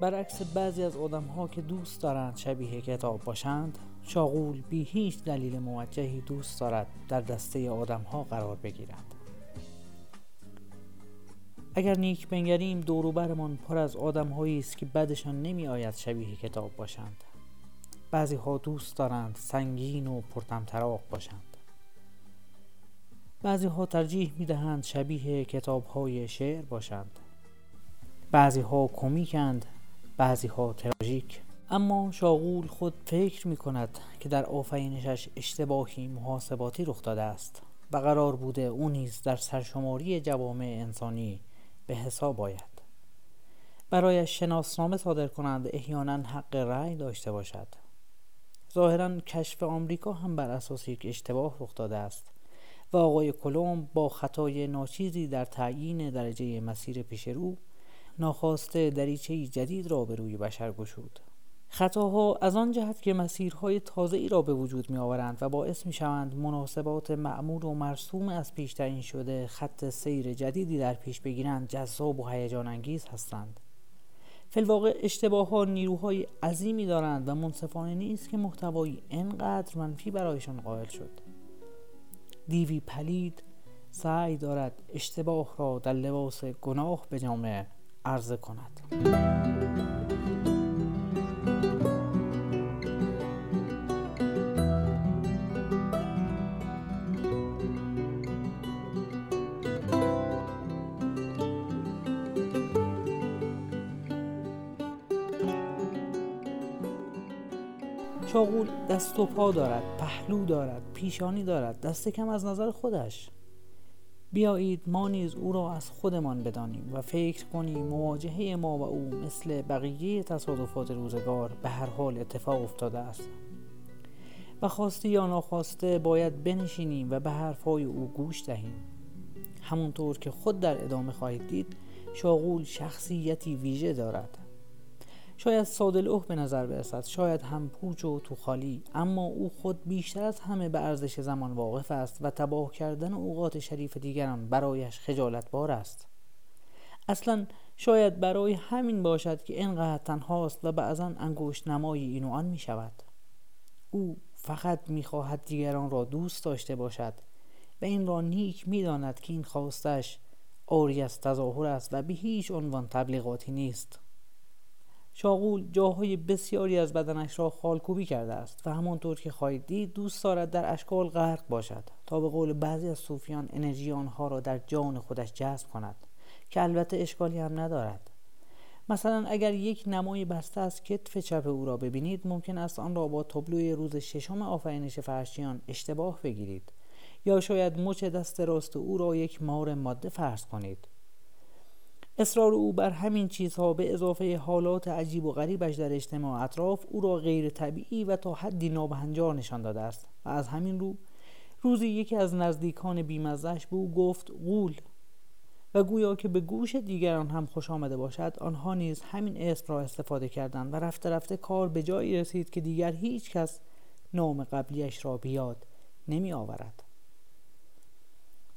برعکس بعضی از آدم ها که دوست دارند شبیه کتاب باشند شاغول بی هیچ دلیل موجهی دوست دارد در دسته آدم ها قرار بگیرد. اگر نیک بنگریم دوروبرمان پر از آدم است که بدشان نمی آید شبیه کتاب باشند. بعضی ها دوست دارند سنگین و پرتمطراق باشند. بعضی ها ترجیح می دهند شبیه کتاب های شعر باشند. بعضی ها کمیکند بعضی ها تراژیک. اما شاغول خود فکر می کند که در آفرینشش اشتباهی محاسباتی رخ داده است و قرار بوده او نیز در سرشماری جوامع انسانی به حساب آید. برایش شناسنامه صادر کنند احیانا حق رأی داشته باشد. ظاهرا کشف آمریکا هم بر اساس یک اشتباه رخ داده است و آقای کلمب با خطای ناچیزی در تعیین درجه مسیر پیش رو ناخواسته دریچه جدید را به روی بشر گشود. خطاها از آن جهت که مسیرهای تازه ای را به وجود می آورند و باعث می شوند مناسبات معمول و مرسوم از پیش تعیین شده خط سیر جدیدی در پیش بگیرند جذاب و هیجان انگیز هستند. فلواقع اشتباه ها نیروهای عظیمی دارند و منصفانه نیست که محتوایی انقدر منفی برایشان قائل شد. دیوی پلید سعی دارد اشتباه را در لباس گناه به جامعه عرضه کند. شاغول دست و پا دارد پهلو دارد پیشانی دارد دست کم از نظر خودش. بیایید ما نیز او را از خودمان بدانیم و فکر کنیم مواجهه ما و او مثل بقیه تصادفات روزگار به هر حال اتفاق افتاده است. و خواسته یا ناخواسته باید بنشینیم و به حرفهای او گوش دهیم. همونطور که خود در ادامه خواهید دید شاغول شخصیتی ویژه دارد. شاید ساده به نظر برسد شاید هم پوچ و تو خالی اما او خود بیشتر از همه به ارزش زمان واقف است و تباه کردن اوقات شریف دیگران برایش خجالت بار است. اصلا شاید برای همین باشد که اینقدر تنهاست و بعضا انگشت نمای این و آن می شود او فقط می خواهد دیگران را دوست داشته باشد و این را نیک می داند که این خواستش آری از تظاهر است و به هیچ عنوان تبلیغاتی نیست. شاغول جاهای بسیاری از بدنش را خالکوبی کرده است و همانطور که خواهید دید دوست دارد در اشکال غرق باشد تا به قول بعضی از صوفیان انرژی آنها را در جان خودش جذب کند که البته اشکالی هم ندارد. مثلا اگر یک نمای بسته از کتف چپ او را ببینید ممکن است آن را با تابلوی روز ششم آفرینش فرشیان اشتباه بگیرید یا شاید مچ دست راست او را یک مار ماده فرض کنید. اصرار او بر همین چیزها به اضافه حالات عجیب و غریبش در اجتماع اطراف او را غیر طبیعی و تا حدی نابهنجار نشان داده است و از همین رو روزی یکی از نزدیکان بیمزش به او گفت غول. و گویا که به گوش دیگران هم خوش آمده باشد آنها نیز همین اسم را استفاده کردند و رفته رفته کار به جایی رسید که دیگر هیچ کس نام قبلیش را بیاد نمی آورد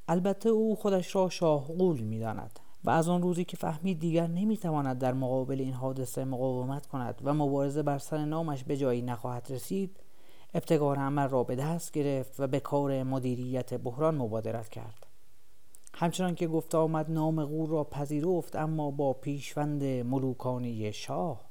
البته او خودش را شاه غول می داند و از آن روزی که فهمید دیگر نمی‌تواند در مقابل این حادثه مقاومت کند و مبارزه بر سر نامش به جایی نخواهد رسید ابتکار عمل را به دست گرفت و به کار مدیریت بحران مبادرت کرد. همچنان که گفته آمد نام غور را پذیرفت اما با پیشوند ملوکانی شاه.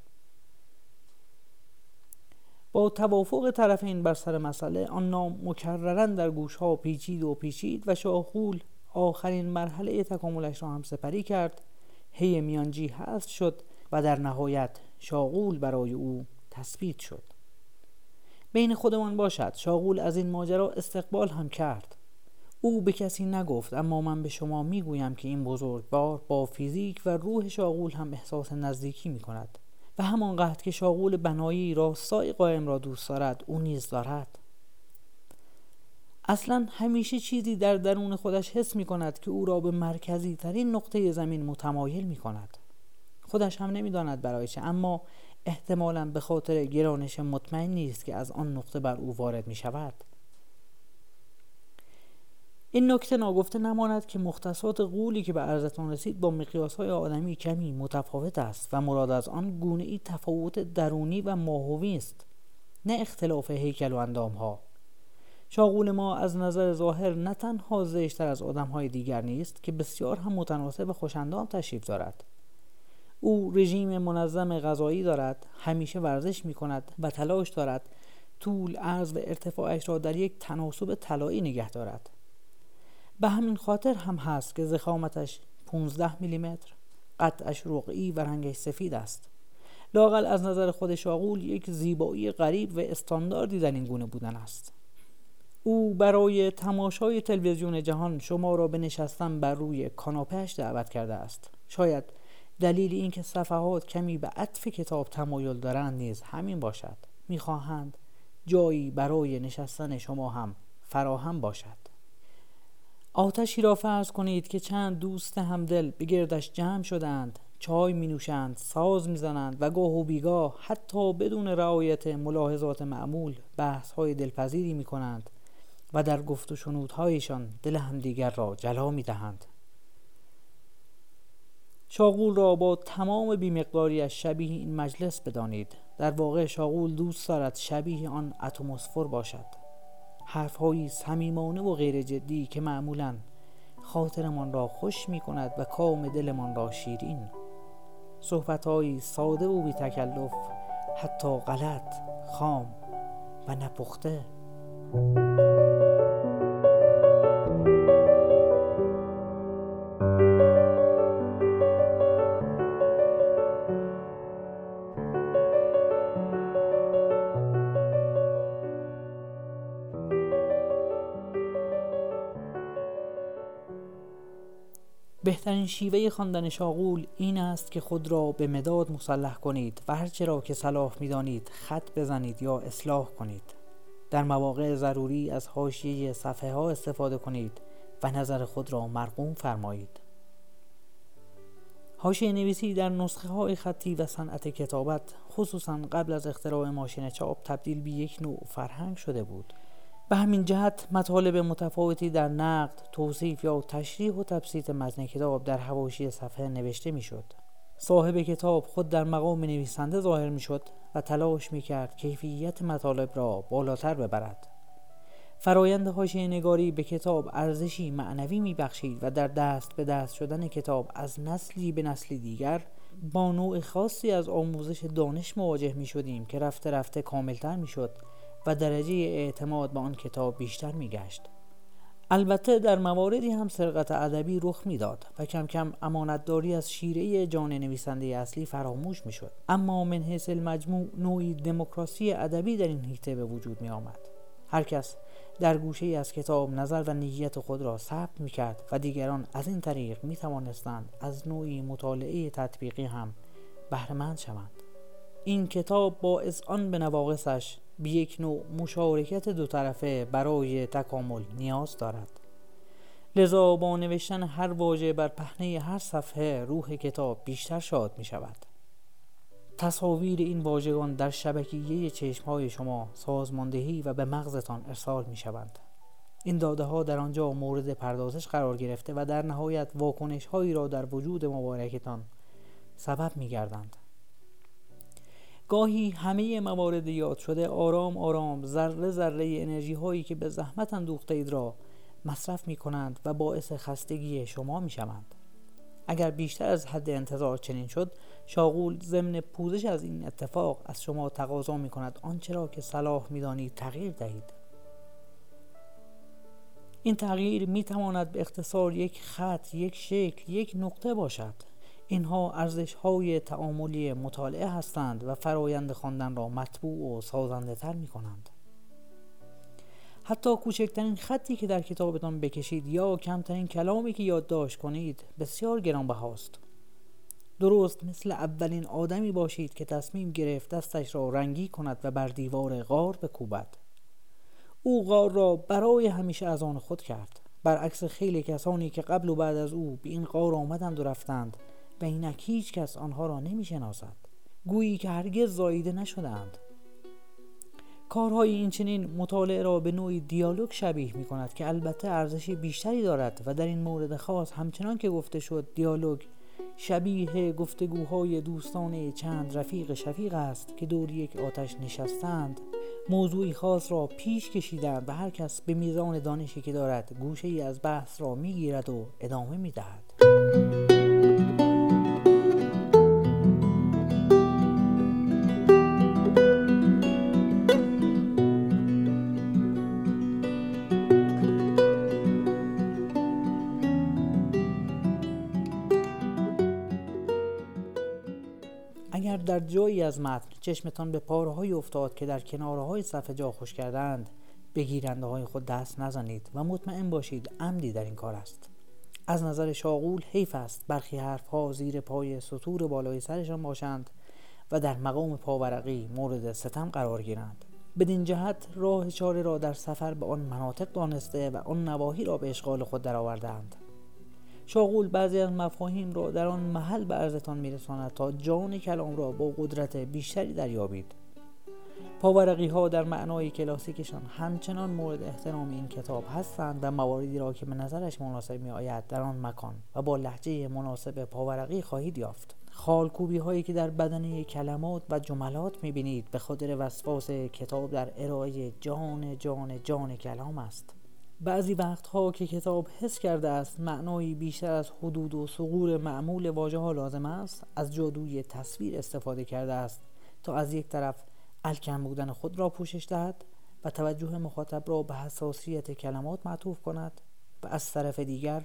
با توافق طرفین بر سر مسئله آن نام مکررن در گوشها پیچید و پیچید و شاهول آخرین مرحله تکاملش را هم سپری کرد. هی میانجی هست شد و در نهایت شاغول برای او تثبیت شد. بین خودمان باشد شاغول از این ماجرا استقبال هم کرد. او به کسی نگفت اما من به شما می‌گویم که این بزرگوار با فیزیک و روح شاغول هم احساس نزدیکی می کند و همانقدر که شاغول بنایی راستای قائم را دوست دارد او نیز دارد. اصلا همیشه چیزی در درون خودش حس می کند که او را به مرکزی ترین نقطه زمین متمایل می کند خودش هم نمی‌داند برای چه اما احتمالا به خاطر گرانش مطمئن نیست که از آن نقطه بر او وارد می شود این نکته ناگفته نماند که مختصات قولی که به عرضتان رسید با مقیاس های آدمی کمی متفاوت است و مراد از آن گونه ای تفاوت درونی و ماهوی است نه اختلاف هیکل و اندام ها شاغول ما از نظر ظاهر نه تنها زشتر از آدم های دیگر نیست که بسیار هم متناسب و خوشندام تشریف دارد. او رژیم منظم غذایی دارد همیشه ورزش می کند و تلاش دارد طول عرض و ارتفاعش را در یک تناسب طلایی نگه دارد. به همین خاطر هم هست که زخامتش 15 میلیمتر قطعش رقعی و رنگش سفید است. لاقل از نظر خود شاغول یک زیبایی غریب و استانداردی در این گونه بودن است. او برای تماشای تلویزیون جهان شما را به نشستن بر روی کاناپهش دعوت کرده است. شاید دلیل اینکه صفحات کمی به عطف کتاب تمایل دارند نیز همین باشد. می‌خواهند جایی برای نشستن شما هم فراهم باشد. آتشی را فرض کنید که چند دوست همدل به گردش جمع شدند چای می نوشند ساز می زنند و گاه و بیگاه حتی بدون رعایت ملاحظات معمول بحث های دلپذیری می کنند و در گفت و شنودهایشان دل همدیگر را جلا می دهند شاغول را با تمام بیمقداریش شبیه این مجلس بدانید. در واقع شاغول دوست دارد شبیه آن اتمسفر باشد. حرفهایی صمیمانه و غیر جدی که معمولا خاطرمان را خوش می کند و کام دلمان را شیرین. صحبتهایی ساده و بی تکلف حتی غلط خام و نپخته بهترین شیوه خواندن شاغول این است که خود را به مداد مسلح کنید و هرچه را که صلاح می‌دانید خط بزنید یا اصلاح کنید. در مواقع ضروری از حاشیه صفحه ها استفاده کنید و نظر خود را مرقوم فرمایید حاشیه نویسی در نسخه های خطی و صنعت کتابت خصوصا قبل از اختراع ماشین چاپ تبدیل به یک نوع فرهنگ شده بود به همین جهت مطالب متفاوتی در نقد، توصیف یا تشریح و تبسیط متن کتاب در حواشی صفحه نوشته می‌شد. صاحب کتاب خود در مقام نویسنده ظاهر می‌شد و تلاش می‌کرد کیفیت مطالب را بالاتر ببرد. فرایند حاشیه نگاری به کتاب ارزشی معنوی میبخشید و در دست به دست شدن کتاب از نسلی به نسل دیگر با نوع خاصی از آموزش دانش مواجه می شدیم که رفته رفته کاملتر می شد و درجه اعتماد به آن کتاب بیشتر میگشت البته در مواردی هم سرقت ادبی رخ می‌داد و کم کم امانتداری از شیره جان نویسنده اصلی فراموش می‌شد. اما من حیث المجموع نوعی دموکراسی ادبی در این حیطه به وجود می آمد هر کس در گوشه ای از کتاب نظر و نیت خود را ثبت می کرد و دیگران از این طریق می توانستند از نوعی مطالعه تطبیقی هم بهرهمند شوند. این کتاب با آن به نواقصش به یک نوع مشارکت دو طرفه برای تکامل نیاز دارد. لذا با نوشتن هر واژه بر پهنه هر صفحه روح کتاب بیشتر شاد می شود تصاویر این واژگان در شبکیه چشمهای شما سازماندهی و به مغزتان ارسال می شوند این داده ها در آنجا مورد پردازش قرار گرفته و در نهایت واکنش هایی را در وجود مبارکتان سبب می گردند گاهی همه موارد یاد شده آرام آرام ذره ذره انرژی هایی که به زحمت اندوخته اید را مصرف می کنند و باعث خستگی شما می شوند. اگر بیشتر از حد انتظار چنین شد شاغول ضمن پوزش از این اتفاق از شما تقاضا می کند آنچه را که صلاح می دانید تغییر دهید این تغییر می تواند به اختصار یک خط، یک شکل، یک نقطه باشد اینها ارزش های تعاملی مطالعه هستند و فرایند خواندن را مطبوع و سازنده تر می کنند. حتی کوچکترین خطی که در کتابتان بکشید یا کمترین کلامی که یادداشت کنید بسیار گرانبهاست. درست مثل اولین آدمی باشید که تصمیم گرفت دستش را رنگی کند و بر دیوار غار بکوبد. او غار را برای همیشه از آن خود کرد. برعکس خیلی کسانی که قبل و بعد از او به این غار آمدند و رفتند و اینک هیچ کس آنها را نمی شناسد گویی که هرگز زاییده نشدند کارهای این چنین مطالعه را به نوعی دیالوگ شبیه می کند که البته ارزش بیشتری دارد و در این مورد خاص همچنان که گفته شد دیالوگ شبیه گفتگوهای دوستانه چند رفیق شفیق است که دور یک آتش نشستند. موضوعی خاص را پیش کشیدند و هر کس به میزان دانشی که دارد گوشه ای از بحث را می‌گیرد و ادامه می‌دهد. در جایی از متن چشمتان به پاره افتاد که در کناره های صفحه جا خوش کردند. به گیرنده های خود دست نزنید و مطمئن باشید عمدی در این کار است. از نظر شاغول حیف است برخی حرف ها زیر پای سطور بالای سرشان باشند و در مقام پاورقی مورد ستم قرار گیرند. بدین جهت راه چاره را در سفر به آن مناطق دانسته و آن نواحی را به اشغال خود درآوردهاند. شاغول بعضی از مفاهیم را در آن محل به عرضتان میرساند تا جان کلام را با قدرت بیشتری دریابید. پاورقی ها در معنای کلاسیکشان همچنان مورد احترام این کتاب هستند و مواردی را که به نظرش مناسب می آید در آن مکان و با لحجه مناسب پاورقی خواهید یافت. خالکوبی هایی که در بدنه کلمات و جملات می بینید به خاطر وسواس کتاب در ارائه جان جان جان کلام است. بعضی وقتها که کتاب حس کرده است معنایی بیشتر از حدود و سغور معمول واژه ها لازم است از جادوی تصویر استفاده کرده است تا از یک طرف الکن بودن خود را پوشش دهد و توجه مخاطب را به حساسیت کلمات معطوف کند و از طرف دیگر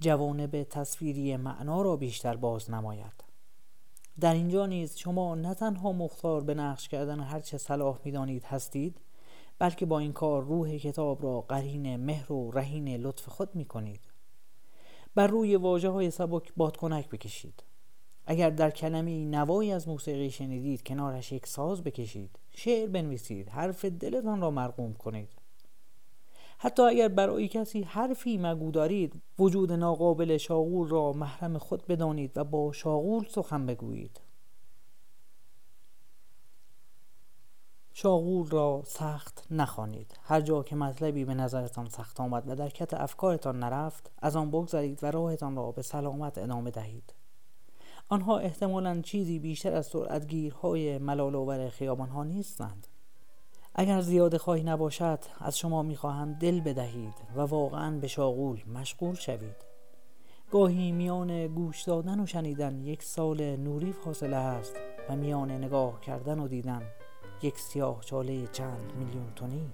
جوانب تصویری معنا را بیشتر باز نماید. در اینجا نیز شما نه تنها مختار به نقش کردن هرچه صلاح می‌دانید هستید بلکه با این کار روح کتاب را قرین مهر و رهین لطف خود می کنید بر روی واجه های سبک بادکنک بکشید. اگر در کلمه نوایی از موسیقی شنیدید کنارش یک ساز بکشید. شعر بنویسید. حرف دلتان را مرقوم کنید. حتی اگر برای کسی حرفی مگو دارید وجود ناقابل شاغول را محرم خود بدانید و با شاغول سخن بگویید. شاغول را سخت نخوانید. هر جا که مطلبی به نظرتان سخت آمد و در کت افکارتان نرفت از آن بگذرید و راهتان را به سلامت ادامه دهید. آنها احتمالا چیزی بیشتر از سرعتگیرهای ملالآور خیابانها نیستند. اگر زیاده خواهی نباشد از شما می‌خواهم دل بدهید و واقعا به شاغول مشغول شوید. گاهی میان گوش دادن و شنیدن یک سال نوری فاصله است و میان نگاه کردن و دیدن. یک سیاه چاله چند میلیون تونی